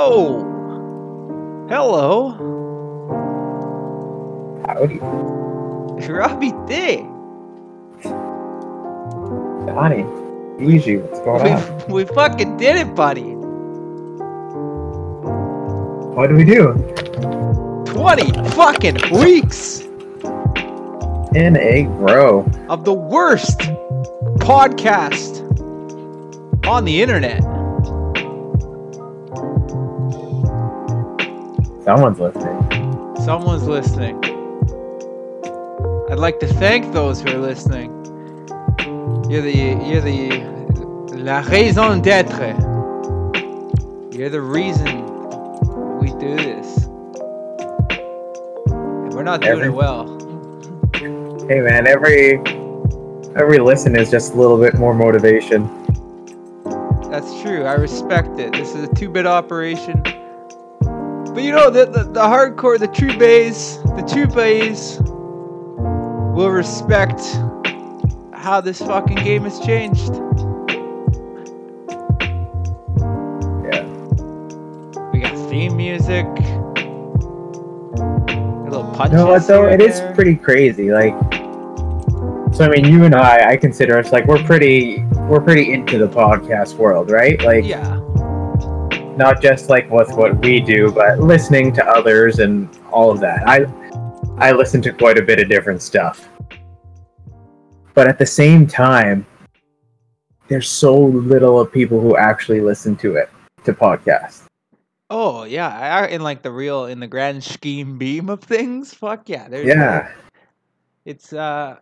Hello! Howdy. Robbie D! Johnny. Easy, what's going on? We, we fucking did it, buddy! What do we do? 20 fucking weeks In a row. of the worst podcast on the internet. Someone's listening. Someone's listening. I'd like to thank those who are listening. You're the you're the la raison d'être. You're the reason we do this. And we're not doing Every- it well. Hey man, every every listen is just a little bit more motivation. That's true. I respect it. This is a two-bit operation. But you know, the, the, the hardcore, the true bays, the true bays will respect how this fucking game has changed. Yeah. We got theme music. A little punches. What though? It there. pretty crazy. Like so I mean you and I I consider us like we're pretty we're pretty into the podcast world, right? Like Yeah. Not just like with what we do, but listening to others and all of that. I I listen to quite a bit of different stuff. But at the same time, there's so little of people who actually listen to it, to podcasts. Oh yeah. I, in like the real, in the grand scheme beam of things. Fuck yeah. There's Yeah. it's uh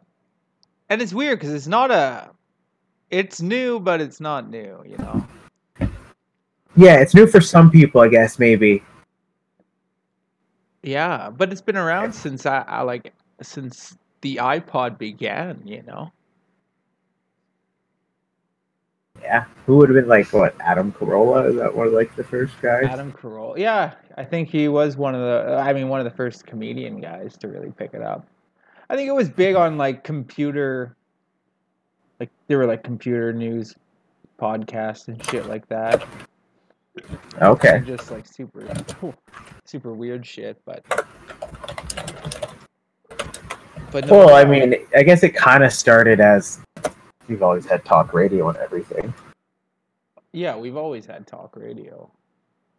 and it's weird because it's not a it's new but it's not new you know Yeah, it's new for some people, I guess, maybe. yeah but it's been around since i, I like since the ipod began you know Yeah. Who would have been like what, Adam Carolla? Is that one of like the first guys? adam carolla yeah i think he was one of the i mean one of the first comedian guys to really pick it up i think it was big on like computer like there were like computer news podcasts and shit like that Okay. just like super super weird shit but but no, Well, I mean, I guess it kind of started as you've always had talk radio and everything. yeah we've always had talk radio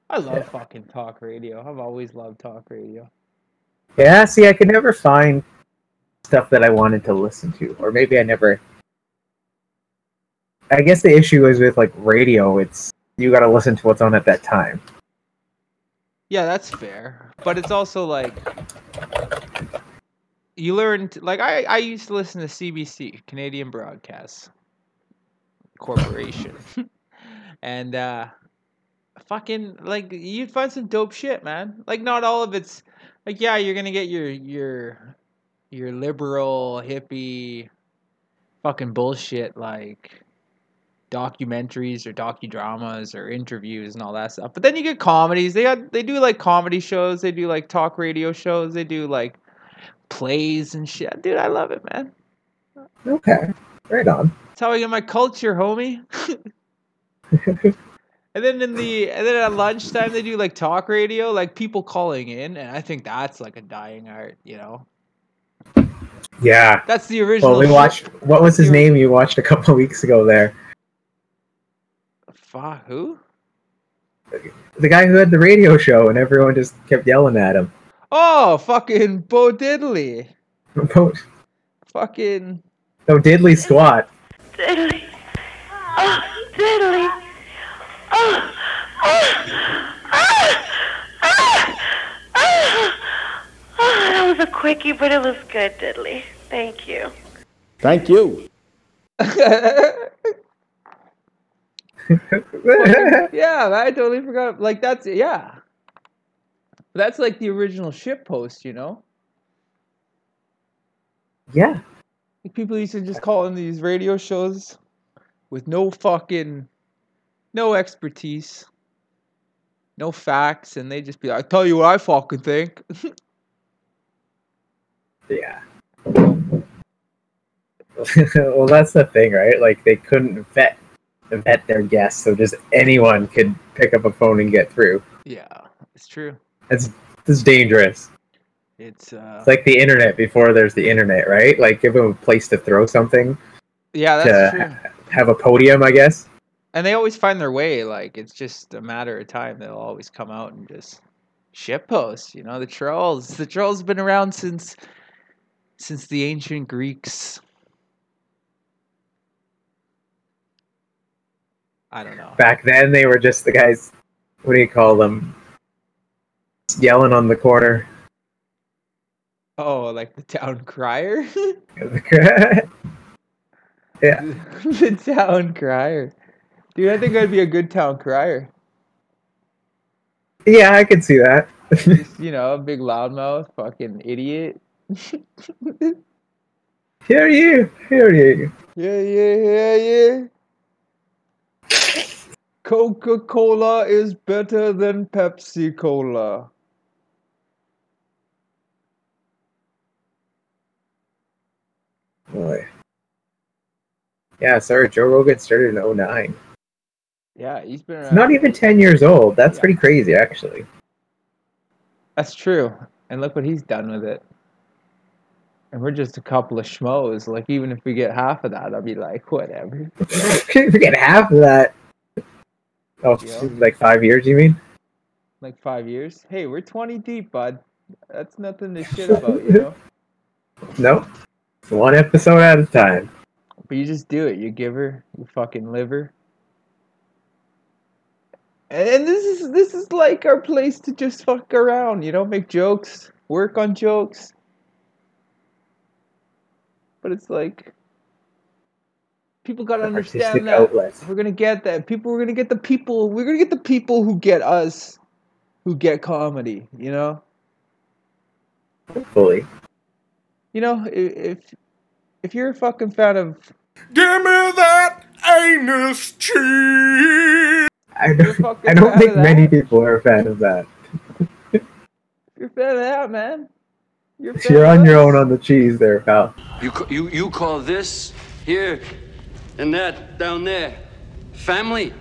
i love Yeah. fucking talk radio i've always loved talk radio Yeah, see, I could never find stuff that I wanted to listen to, or maybe I never. I guess the issue is with like radio. It's you got to listen to what's on at that time. yeah that's fair. But it's also like you learned like i i used to listen to cbc canadian broadcast corporation. And uh fucking like you'd find some dope shit man. Like not all of it's like yeah you're gonna get your your your liberal hippie fucking bullshit like documentaries or docudramas or interviews and all that stuff but then you get comedies they got they do like comedy shows they do like talk radio shows they do like plays and shit dude i love it man Okay, right on. that's how I get my culture, homie. and then in the and then at lunchtime they do like talk radio, like people calling in, and I think that's like a dying art, you know. Yeah. That's the original. Well, we watched. What was his name? You watched a couple weeks ago. There, Fuck who? the guy who had the radio show, and everyone just kept yelling at him. Oh, fucking Bo Diddley. No Fucking diddly squat. Diddly. Oh, diddly. Oh, oh, ah, ah, ah. Oh, that was a quickie, but it was good, diddly. Thank you. Thank you. yeah, I totally forgot. Like that's yeah. That's like the original shit post, you know. yeah. Like people used to just call in these radio shows with no fucking no expertise, no facts, and they just be like, I tell you what I fucking think. Yeah. well, that's the thing, right? Like they couldn't vet vet their guests, so just anyone could pick up a phone and get through. Yeah, it's true. It's it's dangerous. It's uh. It's like the internet before there's the internet, right? Like give them a place to throw something, yeah, that's true. have a podium, I guess. And they always find their way. Like it's just a matter of time. They'll always come out and just shit post. You know, the trolls. The trolls have been around since since the ancient Greeks. I don't know. Back then, they were just the guys. What do you call them? Yelling on the corner. Oh, like the town crier. Yeah. the town crier. Dude, I think I'd be a good town crier. yeah, I could see that. Just, you know, a big loudmouth, fucking idiot. Hear you, hear you. Yeah, yeah, yeah, yeah. Coca Cola is better than Pepsi Cola. Boy. Yeah, sorry, Joe Rogan started in 09. Yeah, he's been around. not even 10 years old. That's Yeah. pretty crazy, actually. That's true. And look what he's done with it. And we're just a couple of schmoes. Like, even if we get half of that, I'll be like, whatever. If we get half of that. Oh, Yeah. like five years, you mean? Like, five years. Hey, we're 20 deep, bud. That's nothing to shit about, you know? No. One episode at a time. But you just do it. You give her, you fucking liver. And this is this is like our place to just fuck around, you know, make jokes, work on jokes. But it's like people gotta understand that outlets. we're gonna get that. People we're gonna get the people we're gonna get the people who get us who get comedy, you know? Hopefully. You know, i- if if you're a fucking fan of Give me that anus cheese. I don't, I don't think many people are a fan of that. you're a fan of that, man. You're, You're on your own on the cheese there, pal. You, you, you call this here and that down there family?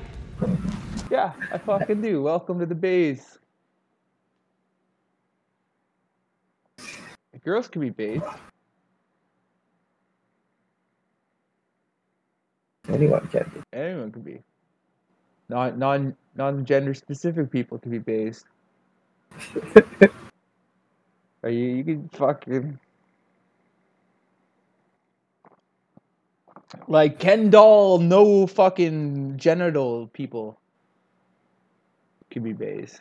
Yeah, I fucking do. Welcome to the bays. Girls can be bays. Anyone can be. Anyone can be. Non non non gender specific people can be bays. Or you you can fucking like Ken doll, no fucking genital people can be bays.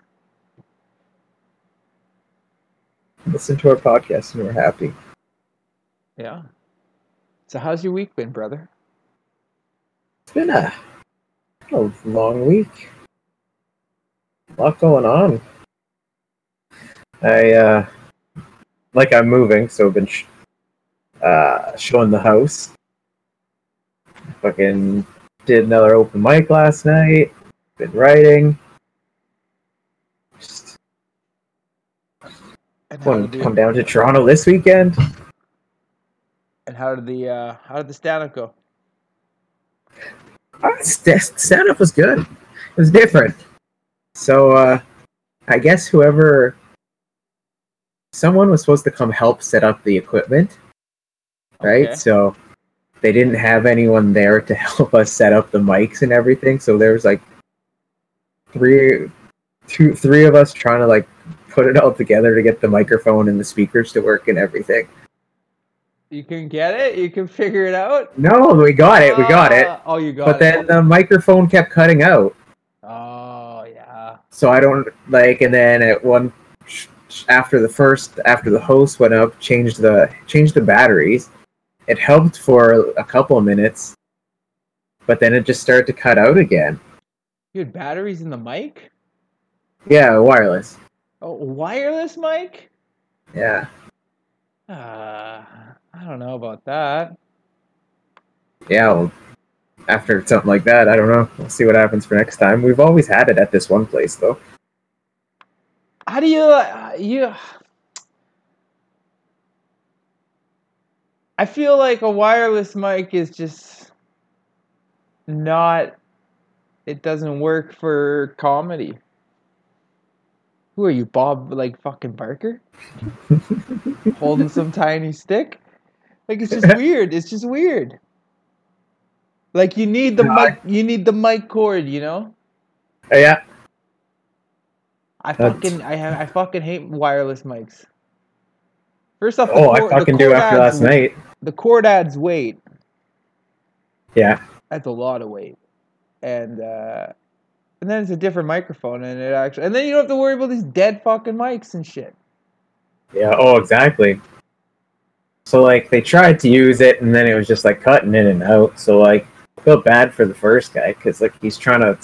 Listen to our podcast and we're happy. Yeah. So how's your week been, brother? It's been a, a long week. A lot going on. I, uh, like I'm moving, so I've been sh- uh, showing the house. Fucking did another open mic last night. Been writing. Just want to come down to Toronto this weekend. And how did the uh, how did the stand up go? Uh, st- stand up was good. It was different. So uh, I guess whoever someone was supposed to come help set up the equipment, right? Okay. So they didn't have anyone there to help us set up the mics and everything. So there was like three, two, three of us trying to like put it all together to get the microphone and the speakers to work and everything. You can get it. You can figure it out. No, we got it. We got it. Ah, Oh, you got But it. then the microphone kept cutting out. Oh yeah. so I don't like. And then at one after the first after the host went up, changed the changed the batteries. It helped for a couple of minutes, but then it just started to cut out again. You had batteries in the mic. Yeah, wireless. Oh, wireless mic. Yeah, Uh, I don't know about that. yeah. Well, after something like that, I don't know. We'll see what happens for next time. We've always had it at this one place, though. How do you uh, you? I feel like a wireless mic is just not. It doesn't work for comedy. Who are you, Bob? Like fucking Barker, holding some tiny stick? Like it's just weird. It's just weird. Like you need the No, mic. You need the mic cord. You know. Oh, yeah. I fucking I have I fucking hate wireless mics. First off, Oh, I cord- fucking do after last night. The cord adds weight. Yeah. That's a lot of weight, and uh, and then it's a different microphone, and it actually, and then you don't have to worry about these dead fucking mics and shit. Yeah. Oh, exactly. So like they tried to use it, and then it was just like cutting in and out. So like I feel bad for the first guy because like he's trying to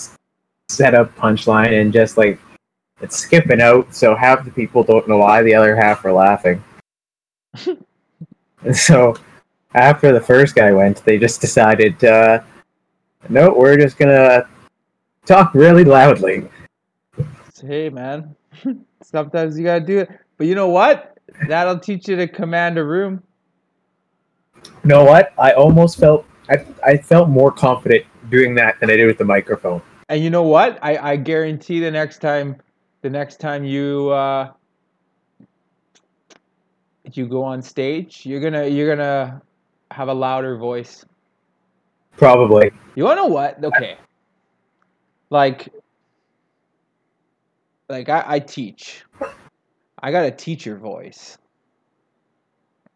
set up punchline and just like it's skipping out. So half the people don't know why, the other half are laughing. and so after the first guy went, they just decided, uh, no, we're just gonna talk really loudly. Hey, man, sometimes you gotta do it. But you know what? That'll teach you to command a room. You know what? I almost felt I, I felt more confident doing that than I did with the microphone. And you know what? I, I guarantee the next time the next time you uh you go on stage, you're gonna you're gonna have a louder voice. Probably. You wanna know what? Okay. Like like I, I teach. I got a teacher voice.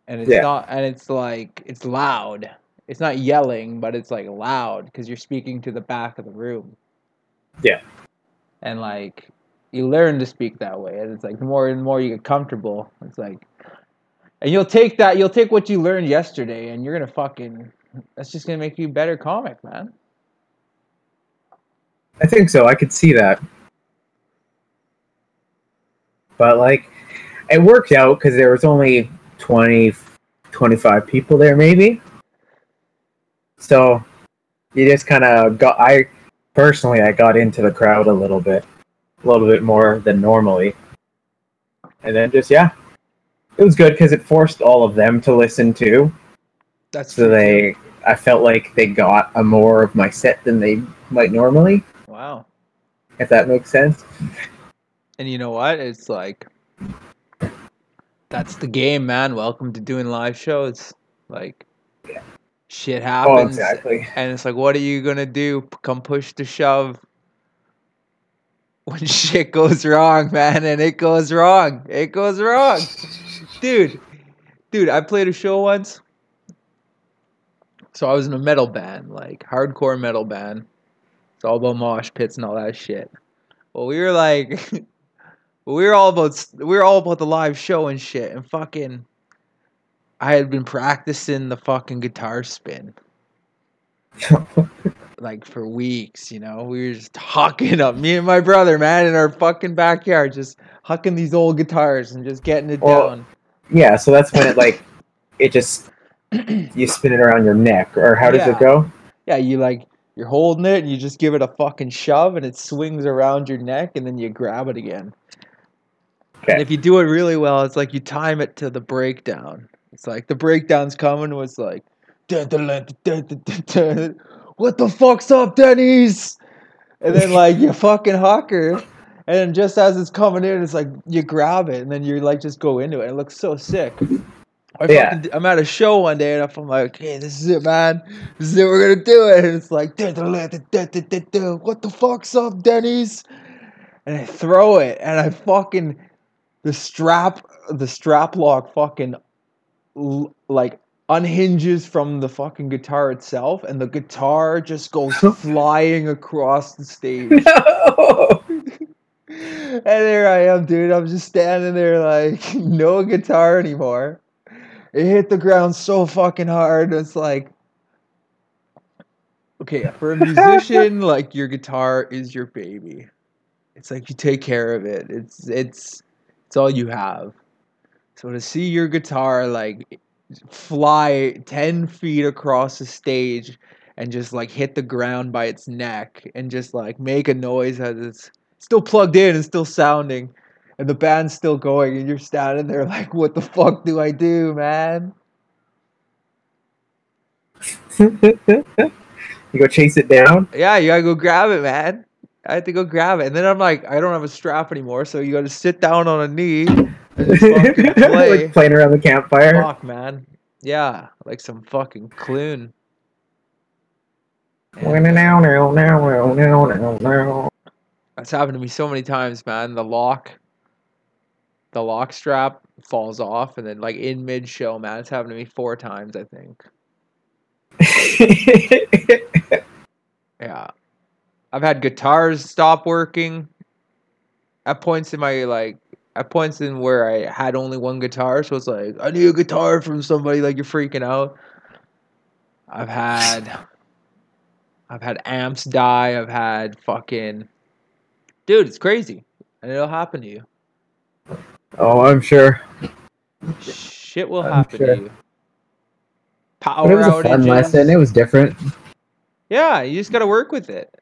And it's Yeah. not and it's like it's loud. It's not yelling, but it's like loud because you're speaking to the back of the room. Yeah. And like you learn to speak that way. And it's like the more and more you get comfortable, it's like and you'll take that you'll take what you learned yesterday and you're gonna fucking that's just gonna make you a better comic, man. I think so. I could see that. But like it worked out because there was only 20 25 people there maybe. So you just kind of got I personally I got into the crowd a little bit. A little bit more than normally. And then just yeah. It was good because it forced all of them to listen too. That's So they I felt like they got a more of my set than they might normally, wow. if that makes sense. And you know what? It's like that's the game, man. Welcome to doing live shows. Like shit happens. Oh, happens. exactly. And it's like, what are you gonna do? Come push to shove when shit goes wrong, man, and it goes wrong. It goes wrong. Dude, dude, I played a show once. So I was in a metal band, like hardcore metal band. It's all about mosh pits and all that shit. Well, we were like, we were all about we were all about the live show and shit, and fucking. I had been practicing the fucking guitar spin like for weeks, you know. We were just hucking up, me and my brother, man, in our fucking backyard, just hucking these old guitars and just getting it Well, down. Yeah, so that's when it like it just you spin it around your neck, or how does Yeah. it go? Yeah, you like you're holding it and you just give it a fucking shove and it swings around your neck and then you grab it again. And if you do it really well, it's like you time it to the breakdown. It's like the breakdown's coming was like what the fuck's up, Denny's? And then like you fucking hucker. And just as it's coming in, it's like you grab it and then you like just go into it. It looks so sick. I yeah. Fucking, I'm at a show one day and I'm like, hey, this is it, man. This is it. We're gonna do it. And it's like, what the fuck's up, Denny's? And I throw it and I fucking the strap, the strap lock fucking like unhinges from the fucking guitar itself, and the guitar just goes flying across the stage. No! And there I am, dude. I'm just standing there like no guitar anymore. It hit the ground so fucking hard. It's like, okay, for a musician, like your guitar is your baby. It's like you take care of it. It's it's it's all you have. So to see your guitar like fly ten feet across the stage and just like hit the ground by its neck and just like make a noise as it's still plugged in and still sounding and the band's still going and you're standing there like what the fuck do i do man you go chase it down. yeah you gotta go grab it man I had to go grab it, and then I'm like, I don't have a strap anymore, so you got to sit down on a knee and play. like playing around the campfire. Fuck, man. Yeah, like some fucking clune. Now, That's happened to me so many times, man. The lock, the lock strap falls off, and then like in mid show, man, it's happened to me four times, I think. Yeah, I've had guitars stop working. At points in my like, at points in where I had only one guitar, so it's like I need a guitar from somebody. Like you're freaking out. I've had, I've had amps die. I've had fucking, dude, it's crazy, and it'll happen to you. oh, I'm sure. Shit will I'm happen sure. to you. But Power it was a fun lesson. It was different. Yeah, you just gotta work with it.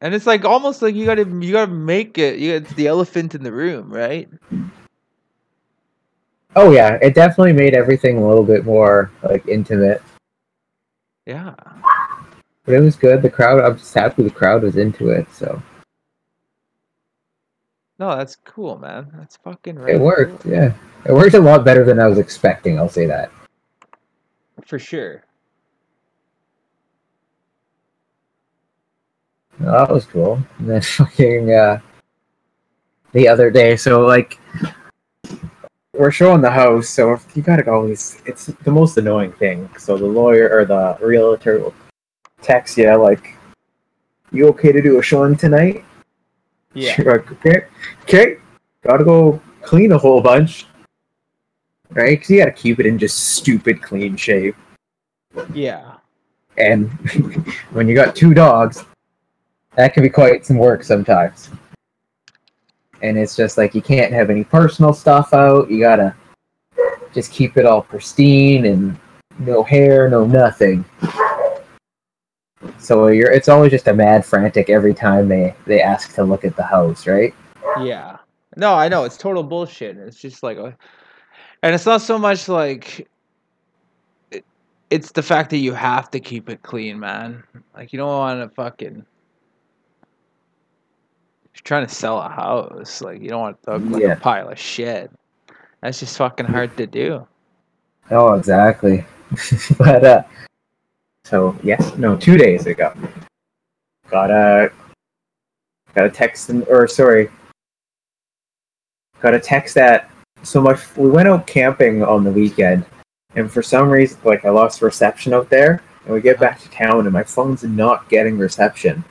And it's like almost like you gotta you gotta make it. You it's the elephant in the room, right? Oh yeah, it definitely made everything a little bit more like intimate. Yeah. But it was good. The crowd. I'm just happy the crowd was into it. So No, that's cool, man. That's fucking right. it worked. Yeah, it worked a lot better than I was expecting. I'll say that. For sure. Oh, that was cool. And then fucking uh, the other day, so like we're showing the house, so you gotta always. It's the most annoying thing. So the lawyer or the realtor will text you like, "You okay to do a showing tonight?" Yeah. You're like, okay, okay, gotta go clean a whole bunch, right? Because you gotta keep it in just stupid clean shape. Yeah. And when you got two dogs, that can be quite some work sometimes. And it's just like you can't have any personal stuff out. You gotta just keep it all pristine and no hair, no nothing. So you're it's always just a mad frantic every time they they ask to look at the house, right? Yeah. No, I know it's total bullshit. It's just like, a, and it's not so much like. It, it's the fact that you have to keep it clean, man. Like you don't want to fucking you're trying to sell a house, like you don't want to look like Yeah. a pile of shit. That's just fucking hard to do. Oh, exactly. but uh, so yes, no, two days ago, got a got a text and- or sorry, got a text that so much. We went out camping on the weekend, and for some reason, like I lost reception out there, and we get back to town, and my phone's not getting reception.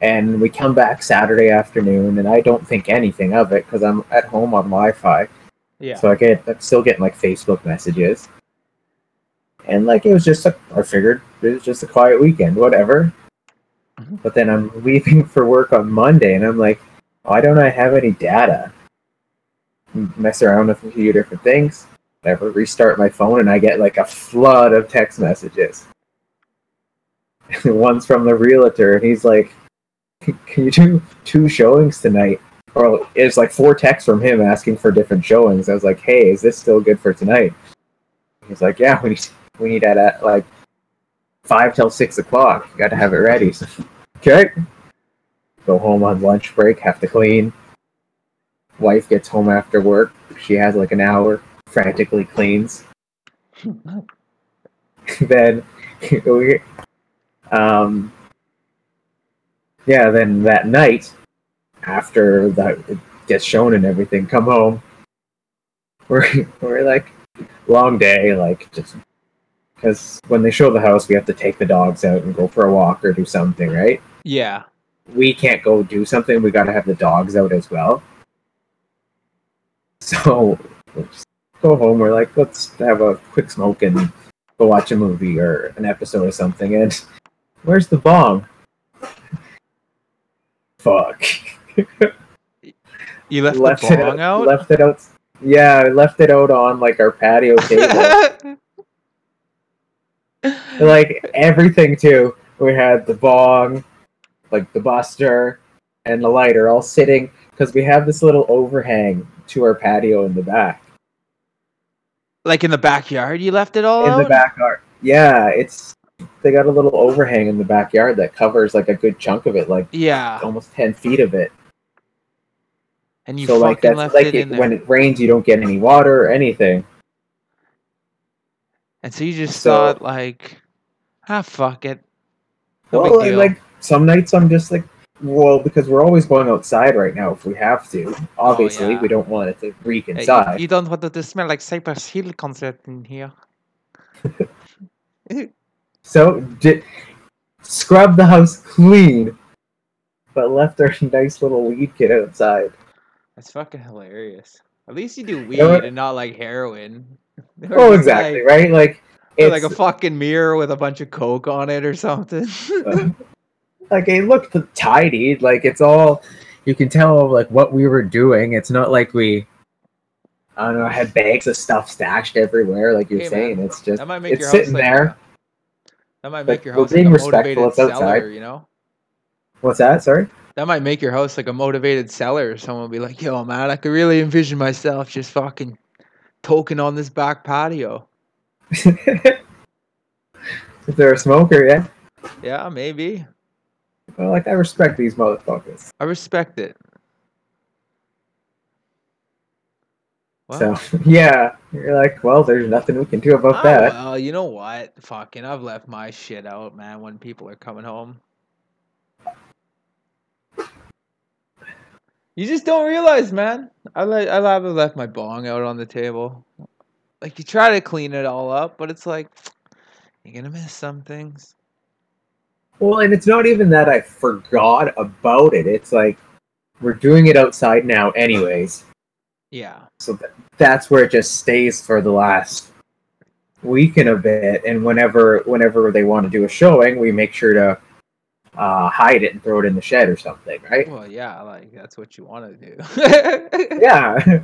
And we come back Saturday afternoon, and I don't think anything of it because I'm at home on Wi-Fi. Yeah. So I get I'm still getting like Facebook messages. And like it was just a I figured it was just a quiet weekend, whatever. Mhm. But then I'm leaving for work on Monday and I'm like, why don't I have any data? Mess around with a few different things. Whatever, restart my phone and I get like a flood of text messages. One's from the realtor and he's like, Can you do two showings tonight? or it's like four texts from him asking for different showings. I was like, "Hey, is this still good for tonight?" He's like, "Yeah, we need we need that at like five till six o'clock. You got to have it ready." So, okay. Go home on lunch break, have to clean. Wife gets home after work. She has like an hour, frantically cleans. then we, um, yeah, then that night after that it gets shown and everything, come home. We're we're like long day, like just because when they show the house, we have to take the dogs out and go for a walk or do something, right? Yeah. We can't go do something. We got to have the dogs out as well. So just go home. We're like, let's have a quick smoke and go watch a movie or an episode or something. And where's the bong? Fuck. You left, left the it bong out. Left it out. Yeah, I left it out on like our patio table. like everything too. We had the bong, like the buster, and the lighter all sitting because we have this little overhang to our patio in the back. like in the backyard, you left it all in out. the backyard. Yeah, it's they got a little overhang in the backyard that covers like a good chunk of it, like Yeah, almost ten feet of it. and you so like that's left like it it, in there. when it rains, you don't get any water or anything. And so you just So- thought like, ah, fuck it. No well, and like some nights I'm just like, well, because we're always going outside right now if we have to. Obviously, Oh, yeah. we don't want it to reek Hey, you- inside. you, don't want it to smell like Cypress Hill concert in here. So did scrub the house clean, but left our nice little weed kit outside. That's fucking hilarious. At least you do weed know and not like heroin. Oh, exactly, like- right? Like it's like a fucking mirror with a bunch of coke on it or something. Uh, like it looked tidy. Like it's all you can tell like what we were doing. It's not like we I don't know, had bags of stuff stashed everywhere, like you're Hey, man, saying. It's just that might make it's your sitting house like there. That might make Like, your house like being a respectful, motivated it's outside. seller, you know? What's that? Sorry? That might make your house like a motivated seller. Someone will be like, "Yo, man, I could really envision myself just fucking toking on this back patio." if they're a smoker, yeah. Yeah, maybe. Well, like I respect these motherfuckers. I respect it. Well, So yeah, you're like, well, there's nothing we can do about ah, that. well, you know what? Fucking, I've left my shit out, man. When people are coming home, you just don't realize, man. I like, I have left my bong out on the table. Like you try to clean it all up, but it's like you're gonna miss some things. Well, and it's not even that I forgot about it. It's like we're doing it outside now, anyways. Yeah. So th- that's where it just stays for the last week and a bit. And whenever whenever they want to do a showing, we make sure to uh, hide it and throw it in the shed or something, right? Well, yeah, like that's what you want to do. Yeah.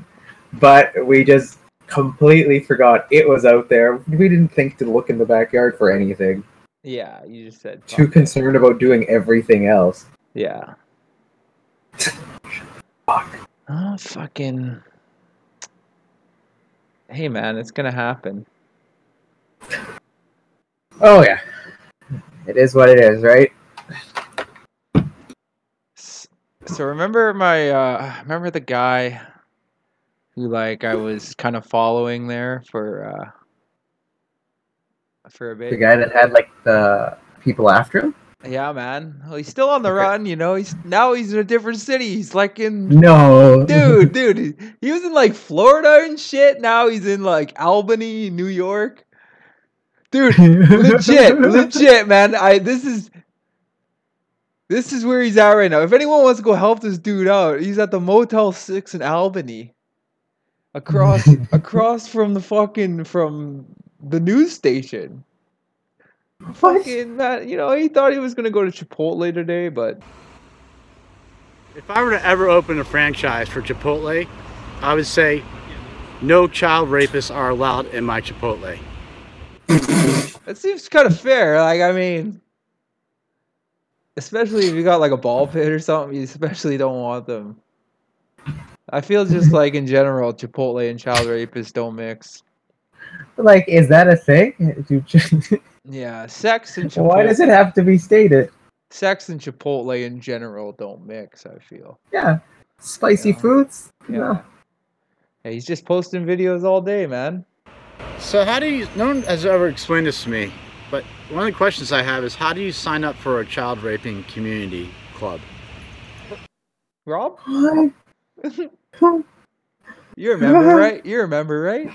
but we just completely forgot it was out there. We didn't think to look in the backyard for anything. yeah, you just said Too it. concerned about doing everything else. Yeah. Fuck. Oh, fucking. Hey, man, it's gonna happen. Oh yeah. It is what it is, right? So remember my uh remember the guy who like I was kind of following there for uh for a bit. The guy that had like the people after him? Yeah, man. Well, he's still on the run, you know. He's now he's in a different city. He's like in No. dude, dude. he- He was in like Florida and shit. Now he's in like Albany, New York. Dude, legit, legit, man. I this is this is where he's at right now. If anyone wants to go help this dude out, he's at the Motel Six in Albany, across across from the fucking from the news station. What? Fucking man, you know he thought he was gonna go to Chipotle today, but If I were to ever open a franchise for Chipotle, I would say no child rapists are allowed in my Chipotle. That seems kind of fair. Like, I mean, especially if you got like a ball pit or something, you especially don't want them. I feel just like in general, Chipotle and child rapists don't mix. like, is that a thing? Do you- Yeah, sex and Chipotle, Why does it have to be stated? sex and Chipotle in general don't mix. I feel. Yeah. Spicy Yeah. foods? Yeah. No. Yeah, he's just posting videos all day, man. So how do you? No one has ever explained this to me, but one of the questions I have is how do you sign up for a child raping community club? Rob, What? you remember, right? You remember, right?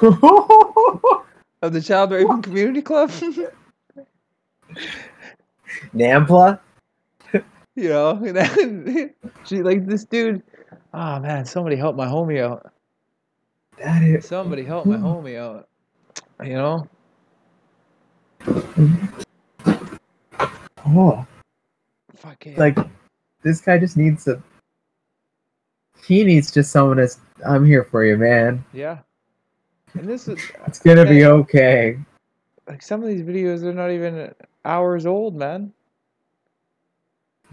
Of the child raping community club. NAMBLA? you know, she like this dude. Oh man, somebody help my homie out. That is. Somebody help my homie out. You know, Oh. fucking Like, this guy just needs to. He needs just someone that's. I'm here for you, man. yeah. And this is It's gonna be okay. like some of these videos are not even hours old, man.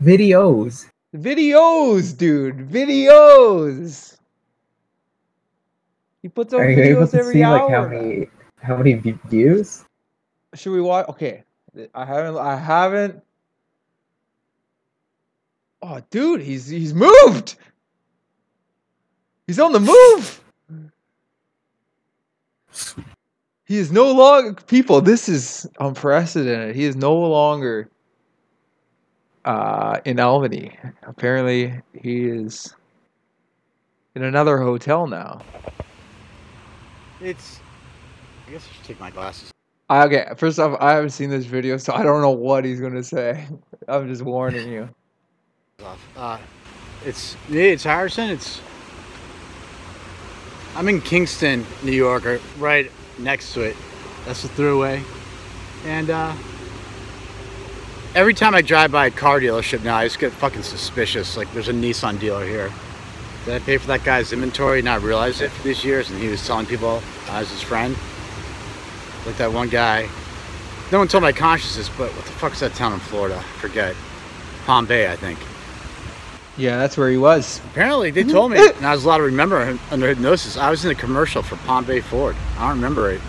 Videos. Videos, dude, videos. He puts out Are you able videos to every see hour. like how many how many views? Should we watch? Okay, I haven't. I haven't. Oh, dude, he's he's moved. He's on the move. He is no longer people. This is unprecedented. He is no longer uh, in Albany. Apparently, he is in another hotel now. It's. I guess I should take my glasses. I- Okay, first off, I haven't seen this video, so I don't know what he's gonna say. I'm just warning you. Uh, it's it's Harrison. It's I'm in Kingston, New Yorker, right next to it. That's the throughway, and uh, every time I drive by a car dealership now, I just get fucking suspicious. Like there's a Nissan dealer here. Did I pay for that guy's inventory not realize it for these years? And he was telling people I was his friend. Like that one guy. No one told my consciousness, but what the fuck is that town in Florida? I forget. Palm Bay, I think. Yeah, that's where he was. Apparently, they told me, and I was allowed to remember him under hypnosis. I was in a commercial for Palm Bay Ford. I don't remember it.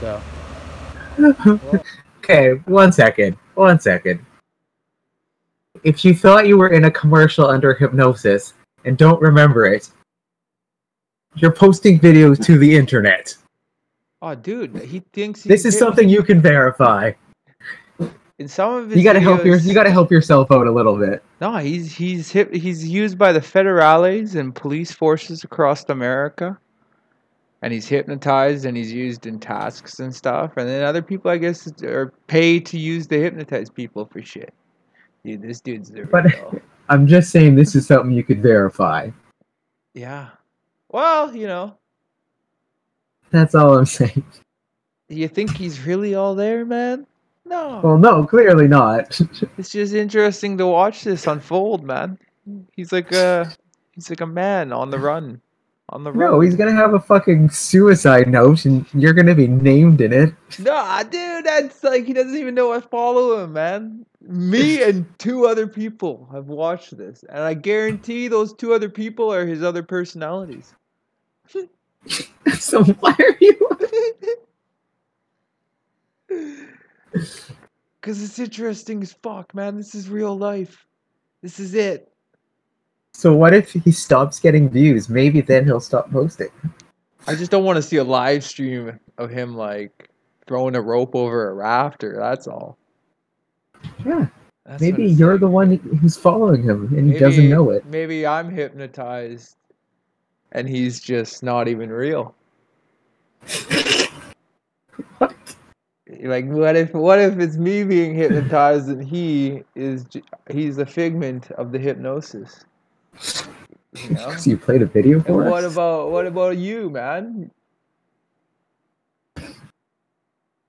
So, Okay, one second. One second. If you thought you were in a commercial under hypnosis and don't remember it, you're posting videos to the internet. Oh, dude, he thinks This is something you can verify. In some of his You gotta help your you gotta help yourself out a little bit. No, he's he's hip, he's used by the federales and police forces across America, and he's hypnotized and he's used in tasks and stuff. And then other people, I guess, are paid to use to hypnotize people for shit. Dude, this dude's the But-. I'm just saying this is something you could verify. Yeah. Well, you know, That's all I'm saying. do you think he's really all there, man? No. Well, no, clearly not. It's just interesting to watch this unfold, man. He's like a he's like a man on the run. On the run. no, he's gonna have a fucking suicide note, and you're gonna be named in it. Nah, dude, that's like he doesn't even know I follow him, man. Me and two other people have watched this, and I guarantee those two other people are his other personalities. so why are you? Cause it's interesting as fuck, man. This is real life. This is it. So what if he stops getting views? Maybe then he'll stop posting. I just don't want to see a live stream of him like throwing a rope over a rafter. That's all. Yeah, That's maybe you're like. the one who's following him and he doesn't know it. Maybe I'm hypnotized, and he's just not even real. What? Like, what if what if it's me being hypnotized and he is he's a figment of the hypnosis? You know. So you played a video And for what about what about you, man?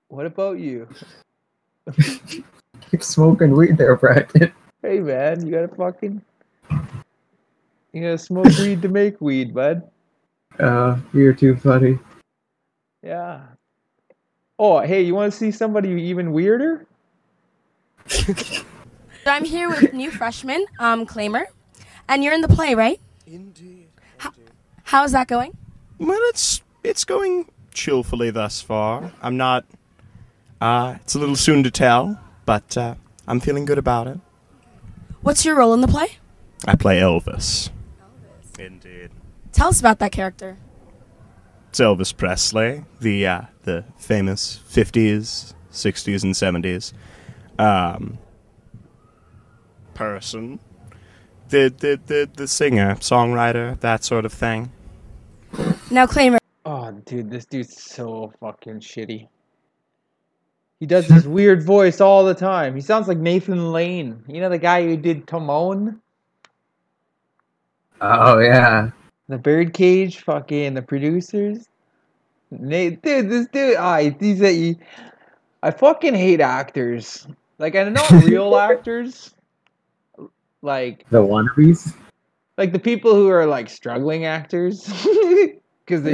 What about you? You're smoking weed there, Brandon. Hey, man, you gotta fucking you gotta smoke weed to make weed, bud. Uh, you're too funny. Yeah. Oh, hey, you want to see somebody even weirder? I'm here with new freshman, um, Claimer, and you're in the play, right? Indeed. How's that going? Well, it's it's going chillfully thus far. I'm not. Uh, it's a little soon to tell, but uh, I'm feeling good about it. What's your role in the play? I play Elvis. Indeed. Tell us about that character. It's Elvis Presley, the uh, the famous '50s, '60s, and '70s um, person. The, the the the singer, songwriter, that sort of thing. Now, Claimer, Oh, dude, this dude's so fucking shitty. He does this weird voice all the time. He sounds like Nathan Lane. You know the guy who did Timon, Oh yeah. The Birdcage, fucking the producers. Nate, dude, this dude, ah, he's a, I fucking hate actors. Like, and not real actors. Like, The wannabes. like the people who are like struggling actors, because they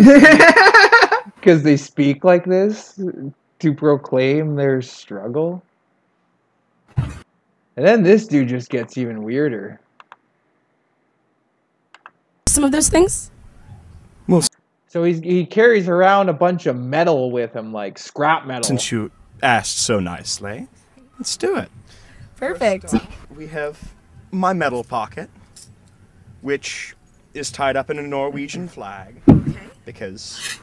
because they speak like this to proclaim their struggle. And then this dude just gets even weirder. Some of those things? So he's he carries around a bunch of metal with him, like scrap metal. Since you asked so nicely, let's do it. Perfect. We have my metal pocket, which is tied up in a Norwegian flag okay. because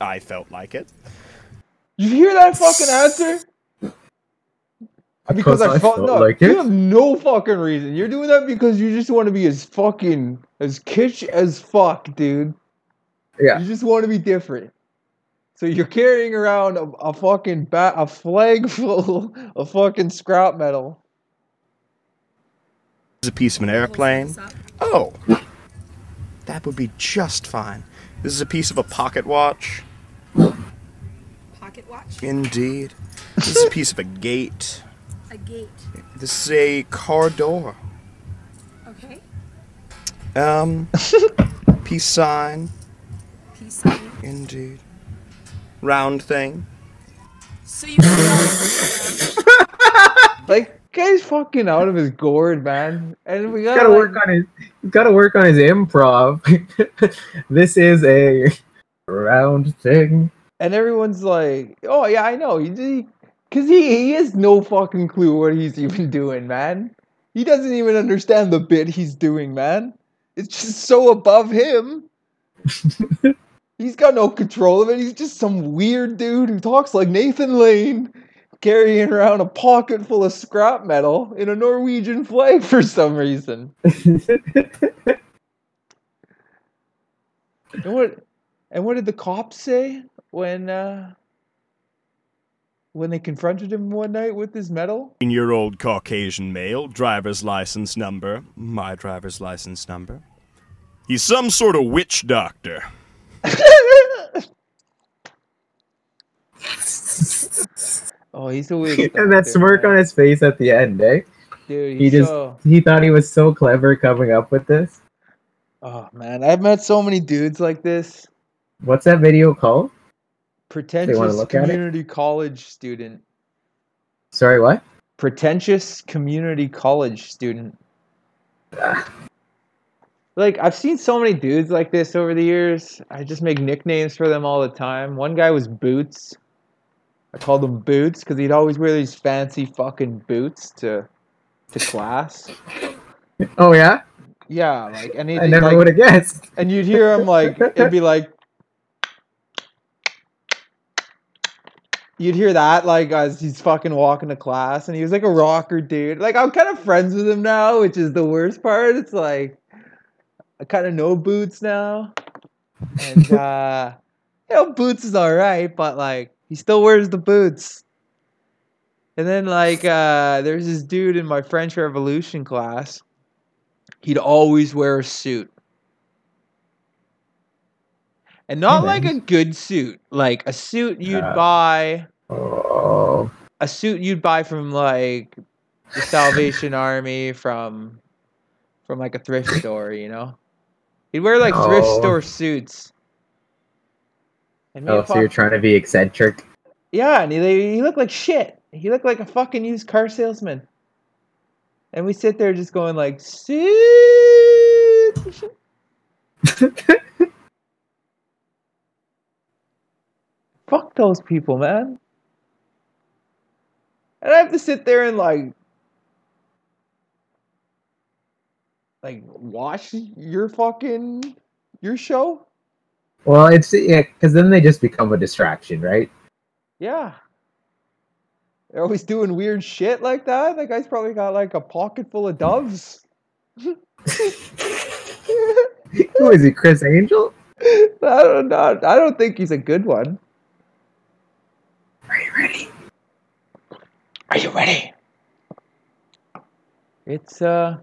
I felt like it. You hear that fucking answer? Because I, felt no, like you it. have no fucking reason. You're doing that because you just want to be as fucking as kitsch as fuck, dude. Yeah. You just want to be different. So you're carrying around a, a fucking bat, a flag full of fucking scrap metal. This is a piece of an airplane. Oh, that would be just fine. This is a piece of a pocket watch. Pocket watch. Indeed. This is a piece of a gate. A gate. This is a car door. Okay. Um, peace sign. Peace sign. Indeed. Round thing. So you. Like, guy's fucking out of his gourd, man. And we gotta, gotta like, work on his gotta work on his improv. this is a round thing. and everyone's like, "Oh yeah, I know." He, because he he has no fucking clue what he's even doing, man. He doesn't even understand the bit he's doing, man. It's just so above him. he's got no control of it. He's just some weird dude who talks like Nathan Lane, carrying around a pocket full of scrap metal in a Norwegian flag for some reason. And what and what did the cops say when uh when they confronted him one night with his medal? year old Caucasian male, driver's license number, my driver's license number. He's some sort of witch doctor. oh, he's a weird. and that smirk on his face at the end, eh? Dude, He he's just so. he thought he was so clever coming up with this. Oh man, I've met so many dudes like this. What's that video called? Pretentious look at it? community college student. Sorry, what? Pretentious community college student. Ah. Like I've seen so many dudes like this over the years. I just make nicknames for them all the time. One guy was Boots. I called him Boots because he'd always wear these fancy fucking boots to to class. Oh yeah, Yeah, like and I never like, would have guessed. and you'd hear him like it'd be like you'd hear that like as he's fucking walking to class and he was like a rocker dude. Like i'm kind of friends with him now which is the worst part. It's like i kind of know boots now. And uh you know boots is all right but like he still wears the boots. And then like uh there's this dude in my french revolution class. He'd always wear a suit and not like a good suit like a suit you'd Uh. buy Oh, a suit you'd buy from like the salvation army from from like a thrift store you know he'd wear like thrift Oh. store suits and oh, so you're trying to be eccentric. yeah, and he, he looked like shit. He looked like a fucking used car salesman. And we sit there just going like, suit. Fuck those people, man. And I have to sit there and like, like watch your fucking your show. Well, it's yeah, because then they just become a distraction, right? Yeah. They're always doing weird shit like that. That guy's probably got like a pocket full of doves. Who is he, Criss Angel? I don't know. I don't think he's a good one. Are you ready? Are you ready? It's uh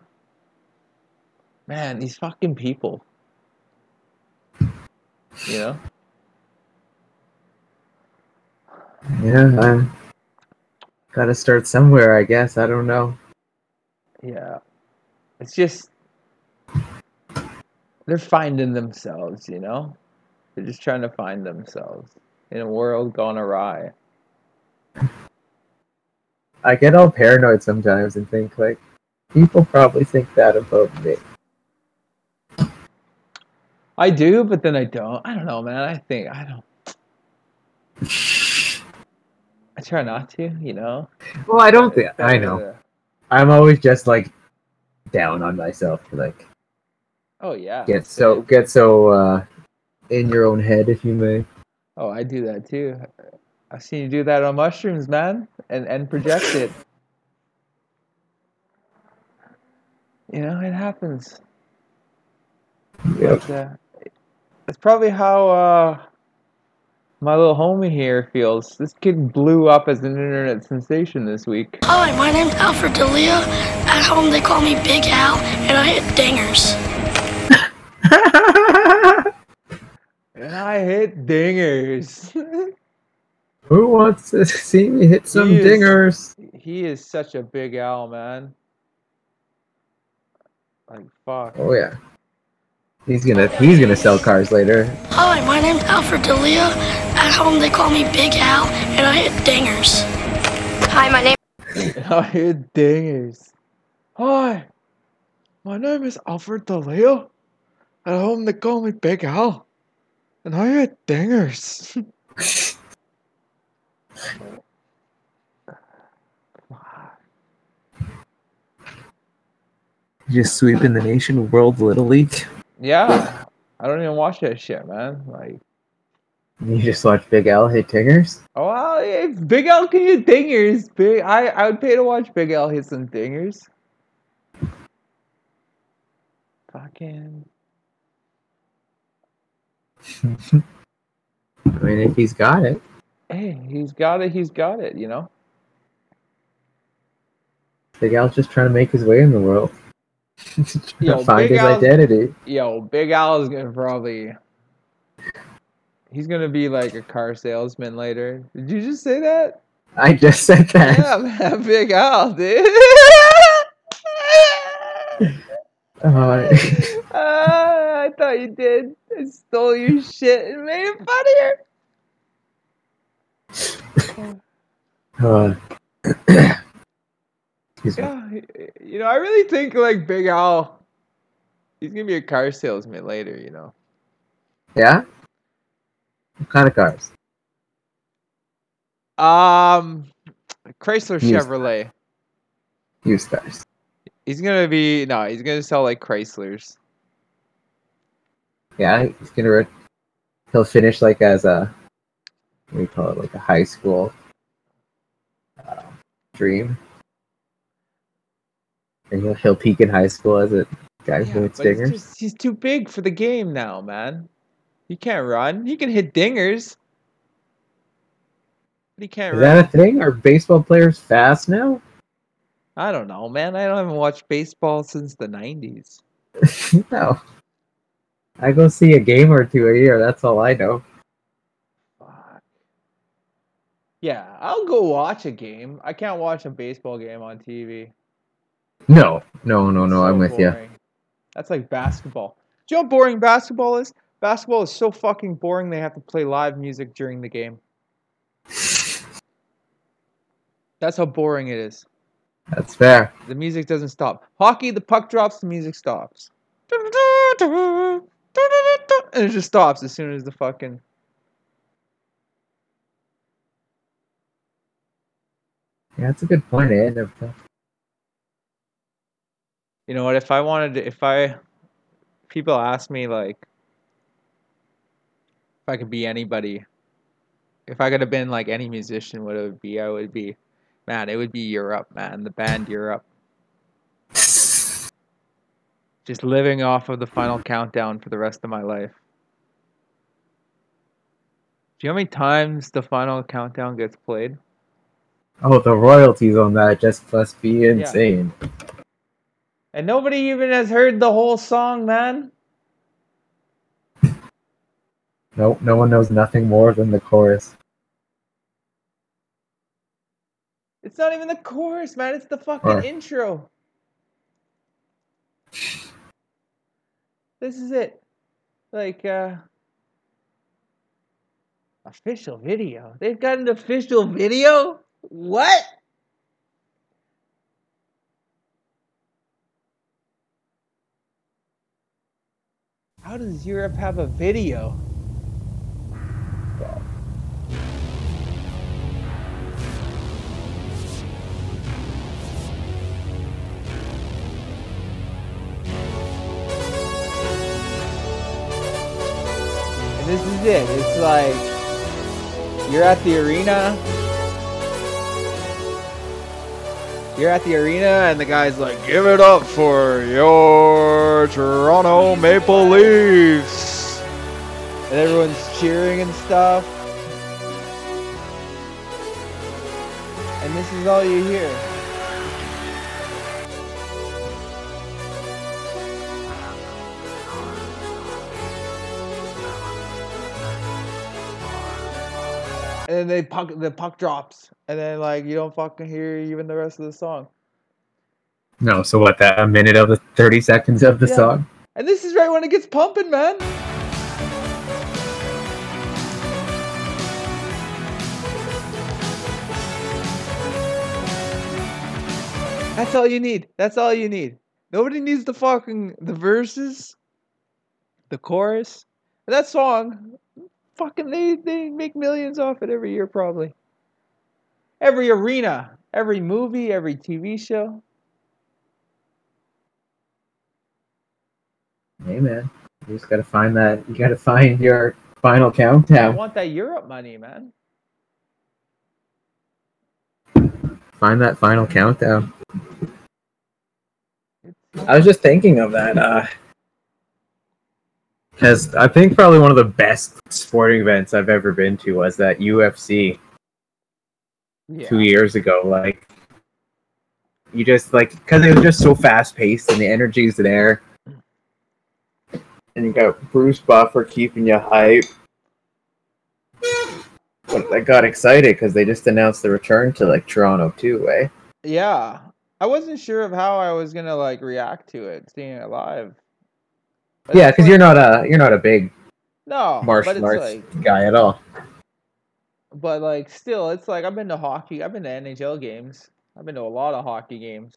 man, these fucking people. You know? Yeah, I gotta start somewhere, I guess. I don't know. Yeah. It's just they're finding themselves, you know? They're just trying to find themselves in a world gone awry. I get all paranoid sometimes and think like people probably think that about me. I do, but then I don't. I don't know, man. I think I don't. I try not to, you know. Well, I don't think I know. I'm always just like down on myself, like Oh yeah. get so get so uh in your own head, if you may. Oh, I do that too. I've seen you do that on mushrooms, man, and and project it. You know, it happens. Yep. But, uh, it's probably how uh, my little homie here feels. This kid blew up as an internet sensation this week. Hi, my name's Alfred Delia. At home, they call me Big Al, and I hit dingers. And I hit dingers. Who wants to see me hit some He is- dingers? he is such a big Al, man. Like fuck. Oh yeah. He's gonna he's gonna sell cars later. Hi, my name's Alfred Delia. At home, they call me Big Al, and I hit dingers. Hi, my name. I hit dingers. Hi, my name is Alfred Delia. At home they call me Big Al. And I hit dingers. Just sweeping the nation, World Little League. yeah. I don't even watch that shit, man. Like, You just watch Big Al hit dingers. oh, well, if Big Al can hit dingers, big I, I would pay to watch Big Al hit some dingers. Fucking. I mean, if he's got it, Hey, he's got it, he's got it, you know? Big Al's just trying to make his way in the world. Trying to Yo, find Big his Al's- identity. Yo, Big Al is gonna probably. He's gonna be like a car salesman later. Did you just say that? I just said that. Yeah, man, Big Al, dude. Uh, I thought you did. I stole your shit and made it funnier. Uh. Yeah, you know, I really think like Big Al. He's gonna be a car salesman later. You know. Yeah? What kind of cars? Um, Chrysler Used. Chevrolet. Used cars. He's gonna be no. He's gonna sell like Chryslers. Yeah, he's gonna. Re- he'll finish like as a. What do you call it? Like a high school uh, dream. And he'll, he'll peak in high school as a guy Yeah, who hits dingers. just, he's too big for the game now, man. He can't run. He can hit dingers. But he can't Is run. that a thing? Are baseball players fast now? I don't know, man. I don't haven't watched baseball since the '90s. no. I go see a game or two a year. That's all I know. Fuck. Yeah, I'll go watch a game. I can't watch a baseball game on TV. No, no, no, no. So I'm with you. That's like basketball. Do you know how boring basketball is? Basketball is so fucking boring they have to play live music during the game. That's how boring it is. That's fair. The music doesn't stop. Hockey, the puck drops, the music stops. And it just stops as soon as the fucking. Yeah, that's a good point. Eh? Never thought- You know what? If I wanted to, if I. People ask me, like. If I could be anybody. If I could have been, like, any musician, what it would be, I would be. Man, it would be Europe, man. The band Europe. Just living off of the final countdown for the rest of my life. Do you know how many times the final countdown gets played? Oh, the royalties on that just must be insane. And nobody even has heard the whole song, man. Nope, no one knows nothing more than the chorus. It's not even the chorus, man. It's the fucking Or- intro. This is it. Like, uh. Official video. They've got an official video? What? How does Europe have a video? And this is it. It's like you're at the arena. You're at the arena, and the guy's like, "Give it up for your Toronto Maple Leafs," and everyone's cheering and stuff. And this is all you hear. Then they puck the puck drops, and then like you don't fucking hear even the rest of the song. No, so what? That a minute of the thirty seconds of the Yeah. song. And this is right when it gets pumping, man. That's all you need. That's all you need. Nobody needs the fucking the verses, the chorus. That song, fucking they they make millions off it every year probably. Every arena, every movie, every TV show. Hey man, you just gotta find that. You gotta find your final countdown. I want that Europe money, man. Find that final countdown. I was just thinking of that, uh, because I think probably one of the best sporting events I've ever been to was that UFC Yeah. two years ago. Like, you just like because it was just so fast paced and the energy's there, and you got Bruce Buffer keeping you hype. But I got excited because they just announced the return to like Toronto too, eh? Yeah. I wasn't sure of how I was gonna like react to it, seeing it live. But Yeah, because like- you're not a you're not a big no but martial it's arts like, guy at all. but like still, it's like I've been to hockey. I've been to NHL games. I've been to a lot of hockey games,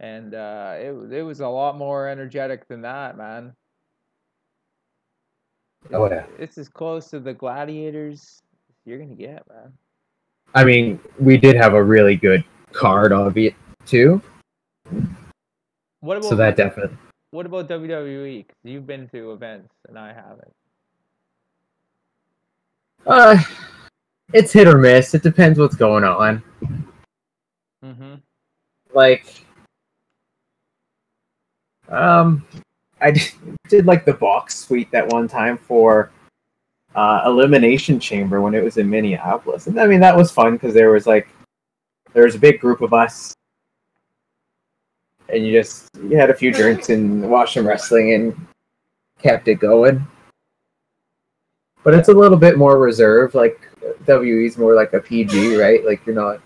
and uh, it was- it was a lot more energetic than that, man. Oh yeah. It's as close to the Gladiators you're gonna get, man. I mean, we did have a really good card of it too, What about so that definitely. What about WWE? 'Cause you've been to events and I haven't. Uh, it's hit or miss. It depends what's going on. Mm-hmm. Like, um, I did, did like the box suite that one time for uh, Elimination Chamber when it was in Minneapolis, and I mean that was fun because there was like there was a big group of us, and you just you had a few drinks and watched some wrestling and kept it going. But it's a little bit more reserved. Like WE's more like a PG, right? Like you're not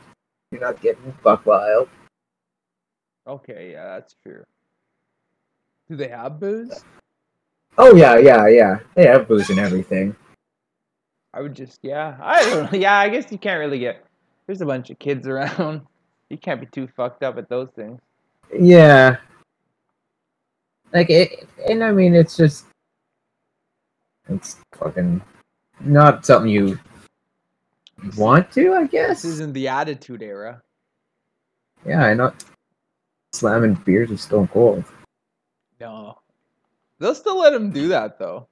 you're not getting buck wild. Okay, yeah, that's true. Do they have booze? Oh yeah, yeah, yeah. They have booze and everything. I would just, yeah, I don't know. Yeah, I guess you can't really get. There's a bunch of kids around. You can't be too fucked up at those things. Yeah. Like it, and I mean, it's just, it's fucking not something you want to, I guess This isn't the Attitude Era. Yeah, I'm not slamming beers is Stone Cold. No, they'll still let him do that though.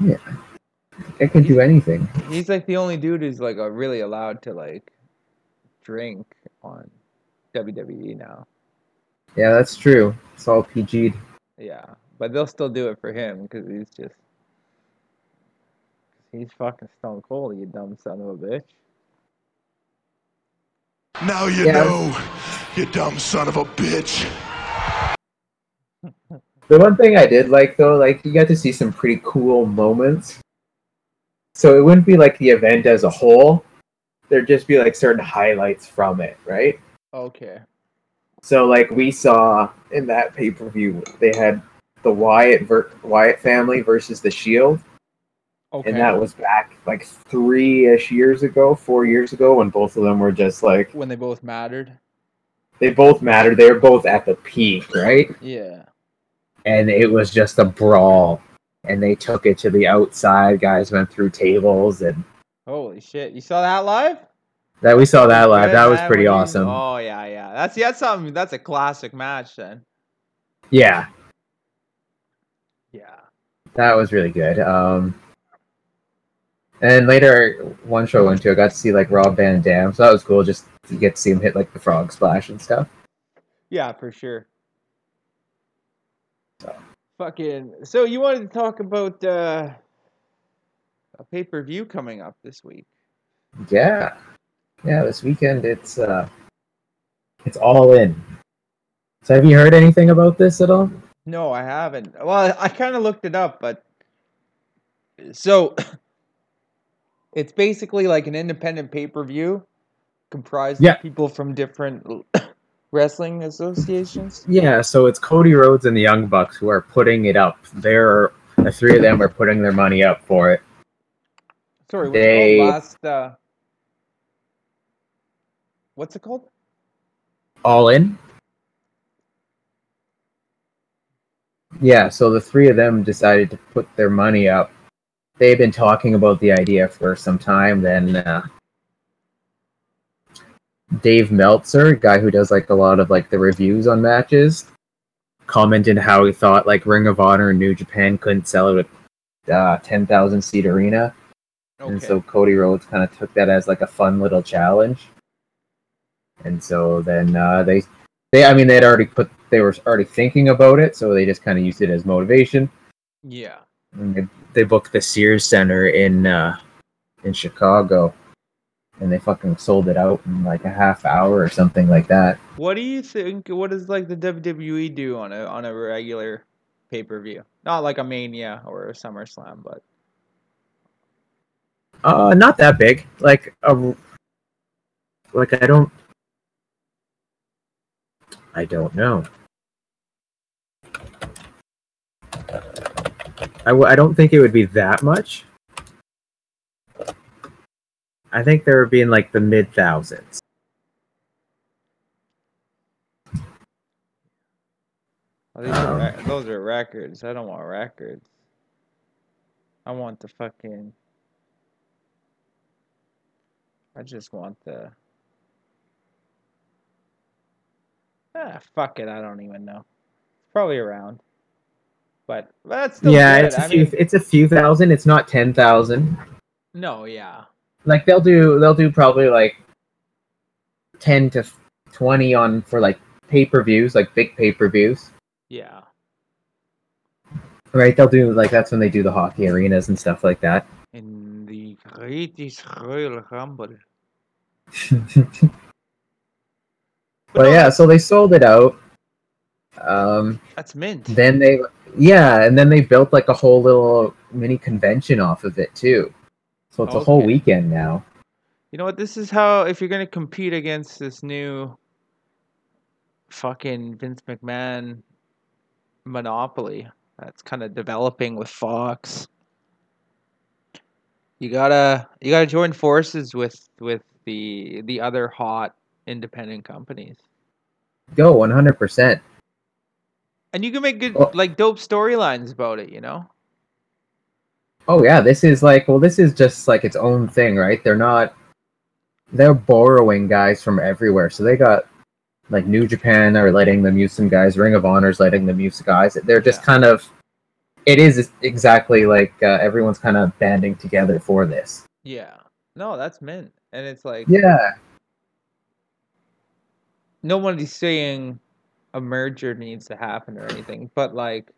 yeah I can do anything. He's like the only dude who's like really allowed to like drink on WWE now. Yeah, that's true. It's all PG'd. Yeah, but they'll still do it for him because he's just he's fucking stone cold. You dumb son of a bitch. Now you Yeah. know, you dumb son of a bitch. The one thing I did like though, like you got to see some pretty cool moments. So it wouldn't be like the event as a whole. There'd just be like certain highlights from it, right? Okay. So like we saw in that pay per view, they had the Wyatt ver- Wyatt family versus the Shield, Okay. and that was back like three ish years ago, four years ago, when both of them were just like when they both mattered. they both mattered. They were both at the peak, right? Yeah. and it was just a brawl. And they took it to the outside. Guys went through tables, and Holy shit! You saw that live? That we saw that live. That was pretty What do you- awesome. Oh yeah, yeah. That's that's something. That's a classic match then. Yeah, Yeah. that was really good. Um, and later, one show I went to, I got to see like Rob Van Dam, so that was cool. Just to get to see him hit like the frog splash and stuff. Yeah, for sure. So. Fucking. So you wanted to talk about uh, a pay per view coming up this week? Yeah, yeah. This weekend, it's uh, it's all in. So, have you heard anything about this at all? No, I haven't. Well, I kind of looked it up, but so it's basically like an independent pay per view comprised Yeah. of people from different wrestling associations. Yeah, so it's Cody Rhodes and the Young Bucks who are putting it up. They're the three of them are putting their money up for it. Sorry, They- Last. Uh, what's it called? All in. Yeah, so the three of them decided to put their money up. They've been talking about the idea for some time. Then uh, Dave Meltzer, guy who does like a lot of like the reviews on matches, commented how he thought like Ring of Honor and New Japan couldn't sell it at uh, ten thousand seat arena, and so Cody Rhodes kind of took that as like a fun little challenge. And so then uh, they they I mean they'd already put they were already thinking about it, so they just kind of used it as motivation. Yeah. And they, they booked the Sears Centre in uh, in Chicago, and they fucking sold it out in like a half hour or something like that. What do you think? What does like the WWE do on a on a regular pay per view? Not like a Mania or a SummerSlam, but Uh, not that big. Like a like I don't I don't know. I, w- I don't think it would be that much. I think there would be in like the mid thousands. well, these are Um, re- those are records. I don't want records. I want the fucking. I just want the. Ah, fuck it. I don't even know. It's probably around. But that's still yeah, good. it's a I few. mean, it's a few thousand. It's not ten thousand. no, yeah. Like they'll do. They'll do probably like ten to twenty on for like pay per views, like big pay per views. Yeah. Right? They'll do like that's when they do the hockey arenas and stuff like that. In the greatest Royal Rumble. But yeah, so they sold it out. Um, That's mint. then they, yeah, and then they built like a whole little mini convention off of it too. So it's a whole weekend now. You know what? This is how if you're gonna compete against this new fucking Vince McMahon monopoly that's kind of developing with Fox. You gotta you gotta join forces with with the the other hot independent companies, Go one hundred percent. and you can make good Well- like dope storylines about it. You know? Oh yeah, this is like well, this is just like its own thing, right? They're not. They're borrowing guys from everywhere, so they got like New Japan are letting them use some guys. Ring of Honor's letting them use guys. They're just Yeah. kind of. It is exactly like uh, everyone's kind of banding together for this. Yeah. No, that's mint, and it's like Yeah, nobody's saying a merger needs to happen or anything, but like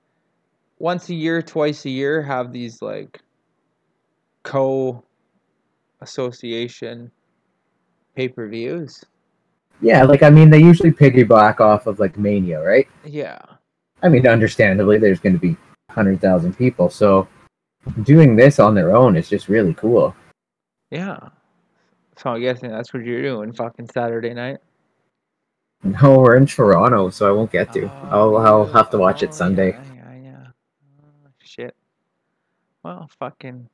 once a year, twice a year, have these like co association pay per views. yeah. Like I mean, they usually piggyback off of like Mania, right? Yeah. I mean, understandably, there's going to be hundred thousand people, so doing this on their own is just really cool. Yeah. So I'm guessing that's what you're doing fucking Saturday night. No, oh, we're in Toronto, so I won't get to. Oh, I'll I'll Oh, have to watch oh, it Sunday. Yeah, yeah, yeah. Oh, shit. Well, fucking.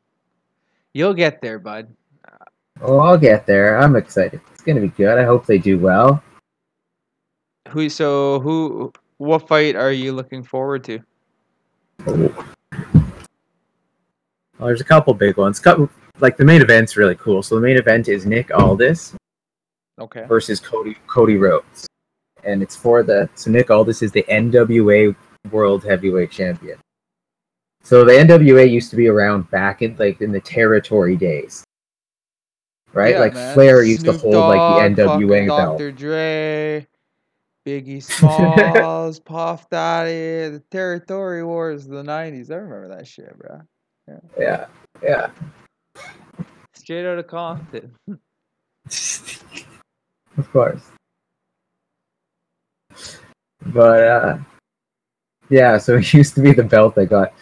You'll get there, bud. Oh, I'll get there. I'm excited. It's gonna be good. I hope they do well. Who? So who? What fight are you looking forward to? Well, there's a couple big ones. Couple, like the main event's really cool. So the main event is Nick Aldis Okay. versus Cody Cody Rhodes, and it's for the so Nick Aldis is the NWA World Heavyweight Champion. So the NWA used to be around back in like in the territory days, right? Yeah, like man. Flair used to Snoop hold like the Dogg, NWA belt. Dr. Dre, Biggie Smalls, Puff Daddy, the Territory Wars of the '90s. I remember that shit, bro. Yeah, Yeah, yeah. Straight out of Compton. of course. But uh yeah, so it used to be the belt they got.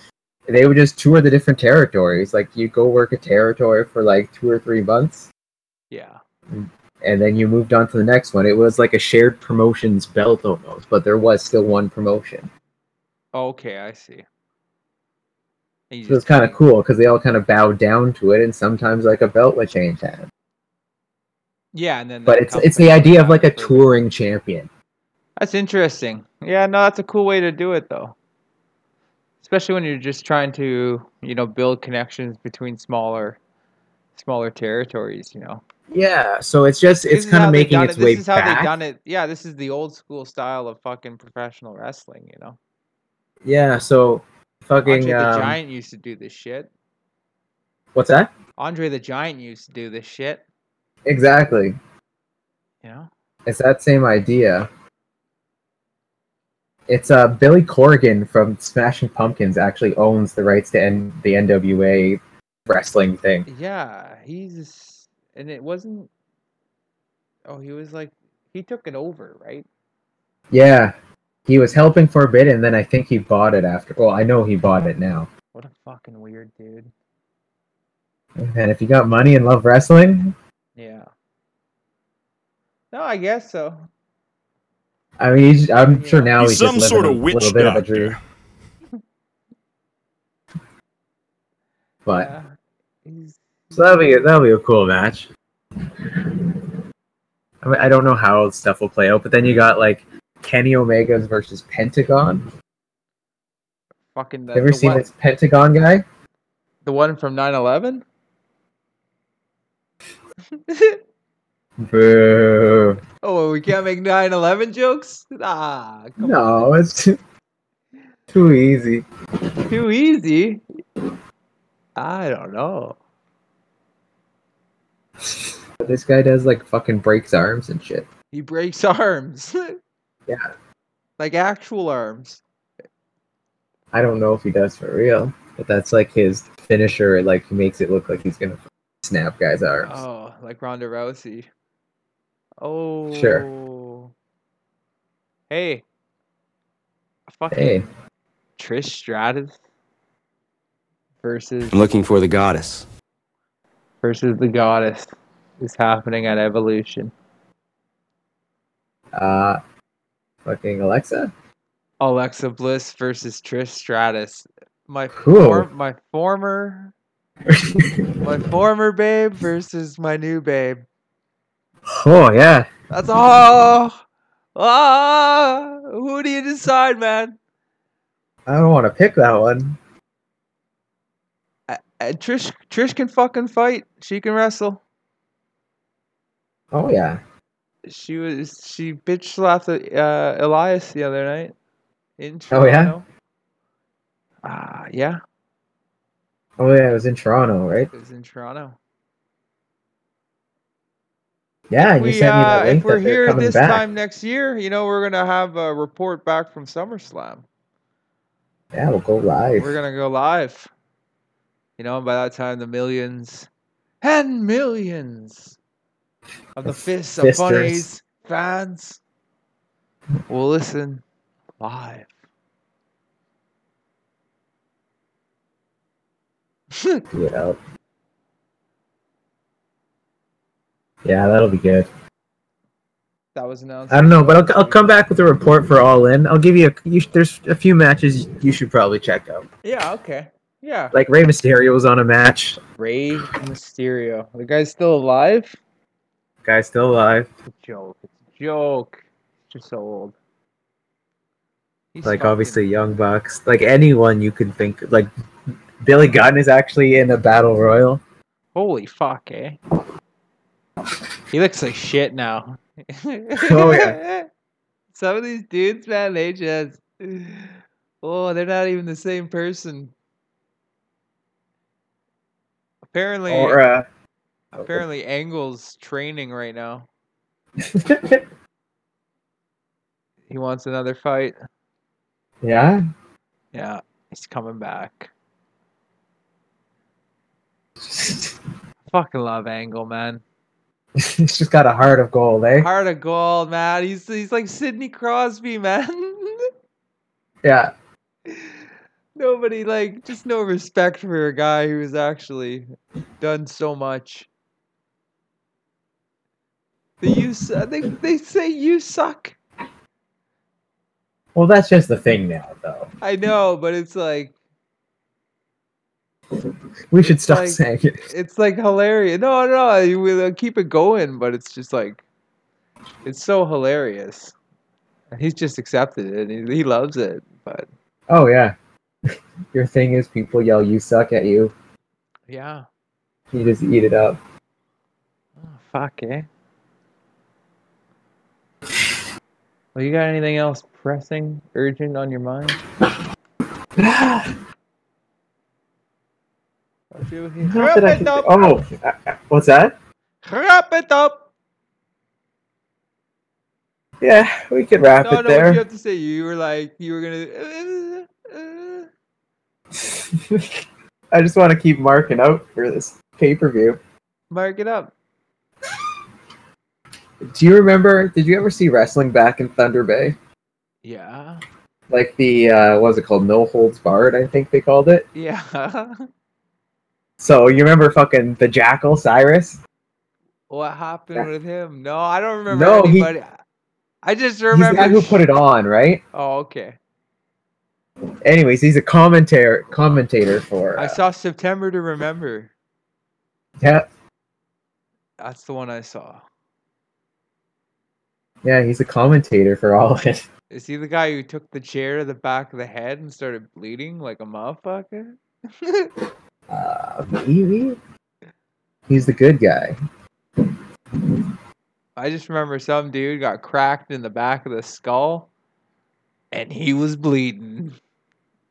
They would just tour the different territories. Like you go work a territory for like two or three months, Yeah. and then you moved on to the next one. It was like a shared promotions belt almost, but there was still one promotion. Okay, I see. So it's kind of cool because they all kind of bowed down to it, and sometimes like a belt would change hands. Yeah, and then But it's it's the idea of like a touring champion. That's interesting. Yeah, no, that's a cool way to do it though. Especially when you're just trying to, you know, build connections between smaller smaller territories, you know. Yeah, so it's just it's kind of making its it. way This is how back. they done it. Yeah, this is the old school style of fucking professional wrestling, you know. Yeah, so fucking Andre the um, Giant used to do this shit. what's that? Andre the Giant used to do this shit, Exactly. you know. It's that same idea. It's uh Billy Corgan from Smashing Pumpkins actually owns the rights to N- the NWA wrestling thing. Yeah, he's and it wasn't Oh, he was like he took it over, right? Yeah. He was helping for a bit and then I think he bought it after. Well, I know he bought it now. What a fucking weird dude. And if you got money and love wrestling, Yeah. No, I guess so. I mean, he's, I'm sure now He's he's, some just sort of a witch little bit of a doctor. dream. But Yeah. So that'll be that'll be a cool match. I, mean, I don't know how stuff will play out, but then you got like Kenny Omega's versus Pentagon. fucking the, Ever the seen one, this Pentagon guy? the one from 9/11? Boo! oh, we can't make 9/11 jokes? Ah, No, it's too, too easy. Too easy. I don't know. This guy does like fucking breaks arms and shit. He breaks arms. Yeah, like actual arms. I don't know if he does for real, but that's like his finisher. Like he makes it look like he's gonna snap guys' arms. Oh, like Ronda Rousey. Oh. Sure. Hey. Fucking Hey, Trish Stratus versus I'm looking for the goddess. versus the goddess is happening at Evolution. uh, fucking Alexa. Alexa Bliss versus Trish Stratus. My Cool. for- my former my former babe versus my new babe. Oh yeah, That's all. Ah, who do you decide, man? I don't want to pick that one. Uh, uh, Trish Trish can fucking fight. She can wrestle. Oh yeah, She was she bitch slapped uh, Elias the other night in Oh, yeah? Toronto. Ah, yeah, oh yeah. It was in Toronto, right? it was in Toronto. Yeah, you we, sent me uh, if we're here this back. time next year, you know, we're gonna have a report back from SummerSlam. Yeah, we'll go live. We're gonna go live. You know, and by that time, the millions and millions of the Fists of. Funnies fans will listen live. Do it out. Yeah, that'll be good. that was announced. I don't know, but I'll, I'll come back with a report for All In. I'll give you a. You, there's a few matches you should probably check out. Yeah. Okay. Yeah. Like Rey Mysterio was on a match. Rey Mysterio. The guy's still alive. Guy's still alive. It's a joke. It's a joke. It's just so old. He's like fucking- obviously Young Bucks, like anyone you can think. Like Billy Gunn is actually in a battle royal. Holy fuck, eh? He looks like shit now. Oh, yeah. Some of these dudes, man, they just oh, they're not even the same person. Apparently, Or uh, apparently, Angle's training right now. He wants another fight. yeah, Yeah, he's coming back. Fucking love Angle, man. he's just got a heart of gold, eh? Heart of gold, man. He's he's like Sidney Crosby, man. Yeah, Nobody like just no respect for a guy who's actually done so much. The you they they say you suck. well, that's just the thing now, though. I know, but it's like We should stop like- saying it. it's like hilarious. No, no, you will keep it going, but it's just like it's so hilarious. He's just accepted it. and He, he loves it, but Oh yeah, your thing is people yell "you suck" at you. yeah. You just eat it up. Oh, fuck, eh? Well, you got anything else pressing, urgent on your mind? What's it with Wrap it can- up! Oh, what's that? Wrap it up! Yeah, we could wrap No, it no, what there. you have to say? You were like, you were gonna. Uh, uh, I just want to keep marking out for this pay per view. mark it up. Do you remember? Did you ever see wrestling back in Thunder Bay? Yeah. Like the uh, what was it called? No holds barred, I think they called it. Yeah. So you remember fucking the Jackal Cyrus? what happened Yeah. with him? No, I don't remember No, He, I just remember He's the guy who put it on, right? Oh, okay. Anyways, he's a commentator commentator for. I Uh, saw September to Remember. yeah, That's the one I saw. yeah, he's a commentator for all of it. Is he the guy who took the chair to the back of the head and started bleeding like a motherfucker? Uh, maybe he's the good guy. I just remember some dude got cracked in the back of the skull and he was bleeding.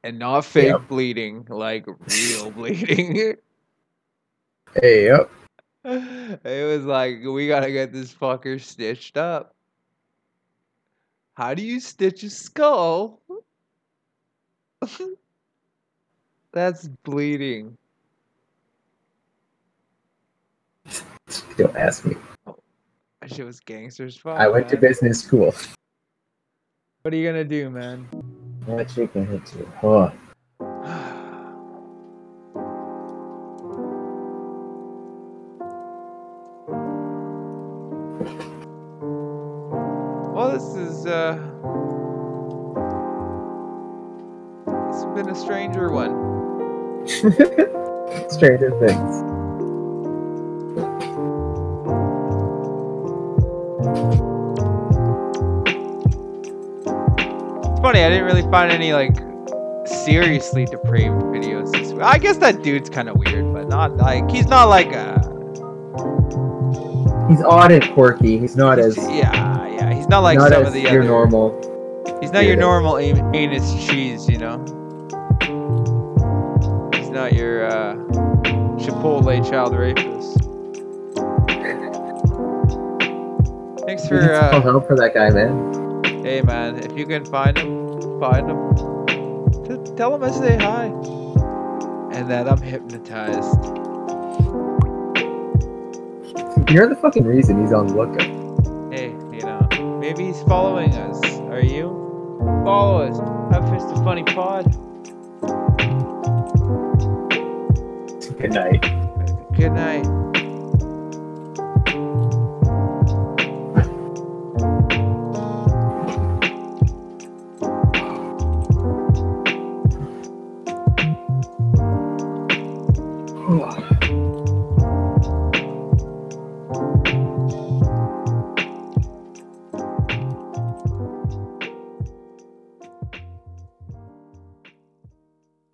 And not fake Yep. bleeding, like real bleeding. Hey, yep. it was like, we gotta get this fucker stitched up. How do you stitch a skull? That's bleeding. Don't ask me. That shit was gangsters. Fuck, I went to business school. What are you gonna do, man? What you gonna do? Huh. Well, this is uh, it's been a stranger one. Stranger Things. Funny, I didn't really find any like seriously depraved videos this week. I guess that dude's kind of weird, but not like he's not like a He's odd and quirky. He's not as yeah yeah. He's not like not some of the your other. normal. He's not your normal an- anus cheese, you know. He's not your uh, Chipotle child rapist. Thanks for uh, help for that guy, man. hey man. If you can find him, find. Just tell him I say hi, and that I'm hypnotized. You're the fucking reason he's on the lookout. Hey, you know, maybe he's following us. Are you? Follow us. Have Fist of Funny Pod. Good night. Good night.